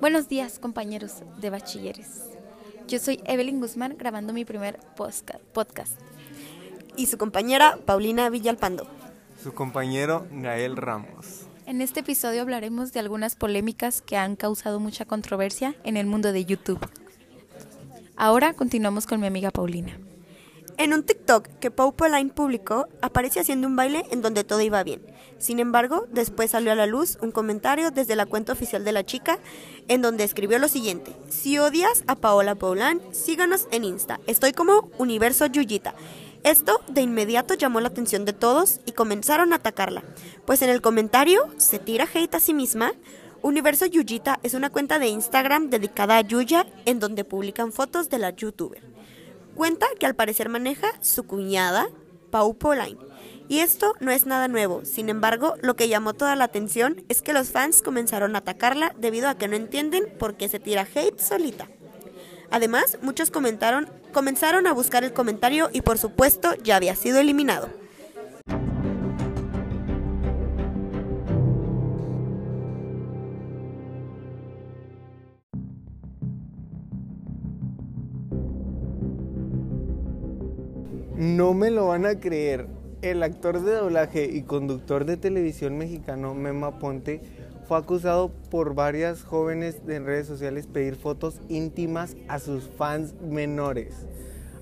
Buenos días, compañeros de bachilleres. Yo soy Evelyn Guzmán grabando mi primer podcast. Y su compañera Paulina Villalpando. Su compañero Gael Ramos. En este episodio hablaremos de algunas polémicas que han causado mucha controversia en el mundo de YouTube. Ahora continuamos con mi amiga Paulina. En un TikTok que Pau Pauline publicó, aparece haciendo un baile en donde todo iba bien. Sin embargo, después salió a la luz un comentario desde la cuenta oficial de la chica, en donde escribió lo siguiente: Si odias a Paola Pauline, síganos en Insta. Estoy como Universo Yuyita. Esto de inmediato llamó la atención de todos y comenzaron a atacarla, pues en el comentario se tira hate a sí misma. Universo Yuyita es una cuenta de Instagram dedicada a Yuya en donde publican fotos de la youtuber cuenta que al parecer maneja su cuñada, Pau Pauline. Y esto no es nada nuevo, sin embargo, lo que llamó toda la atención es que los fans comenzaron a atacarla debido a que no entienden por qué se tira hate solita. Además, muchos comentaron, comenzaron a buscar el comentario y por supuesto ya había sido eliminado. No me lo van a creer. El actor de doblaje y conductor de televisión mexicano Mema Ponte fue acusado por varias jóvenes en redes sociales pedir fotos íntimas a sus fans menores.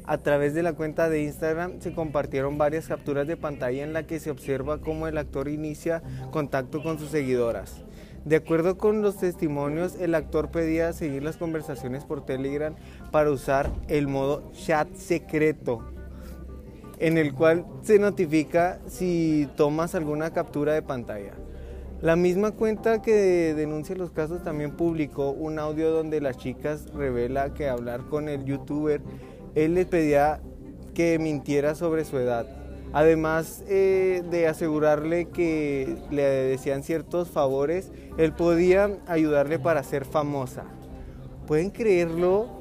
A través de la cuenta de Instagram se compartieron varias capturas de pantalla en la que se observa cómo el actor inicia contacto con sus seguidoras. De acuerdo con los testimonios, el actor pedía seguir las conversaciones por Telegram para usar el modo chat secreto en el cual se notifica si tomas alguna captura de pantalla. La misma cuenta que denuncia los casos también publicó un audio donde las chicas revela que hablar con el youtuber, él les pedía que mintiera sobre su edad. Además eh, de asegurarle que le decían ciertos favores, él podía ayudarle para ser famosa. ¿Pueden creerlo?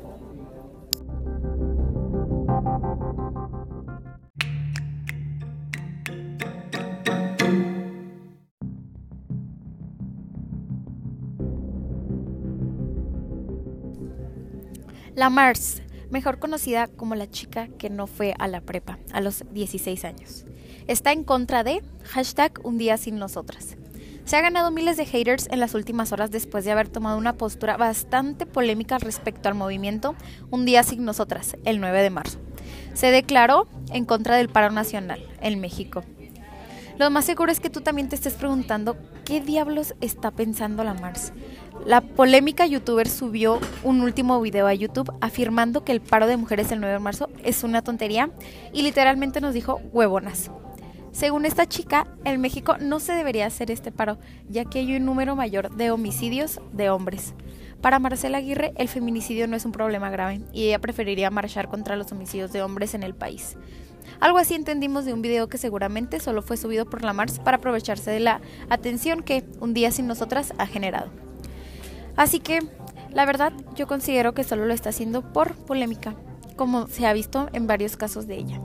La Mars, mejor conocida como la chica que no fue a la prepa a los 16 años, está en contra de hashtag un día sin nosotras. Se ha ganado miles de haters en las últimas horas después de haber tomado una postura bastante polémica respecto al movimiento Un día sin nosotras, el 9 de marzo. Se declaró en contra del paro nacional en México. Lo más seguro es que tú también te estés preguntando qué diablos está pensando la Mars. La polémica youtuber subió un último video a YouTube afirmando que el paro de mujeres el 9 de marzo es una tontería y literalmente nos dijo huevonas. Según esta chica, en México no se debería hacer este paro, ya que hay un número mayor de homicidios de hombres. Para Marcela Aguirre, el feminicidio no es un problema grave y ella preferiría marchar contra los homicidios de hombres en el país. Algo así entendimos de un video que seguramente solo fue subido por la Mars para aprovecharse de la atención que un día sin nosotras ha generado. Así que, la verdad, yo considero que solo lo está haciendo por polémica, como se ha visto en varios casos de ella.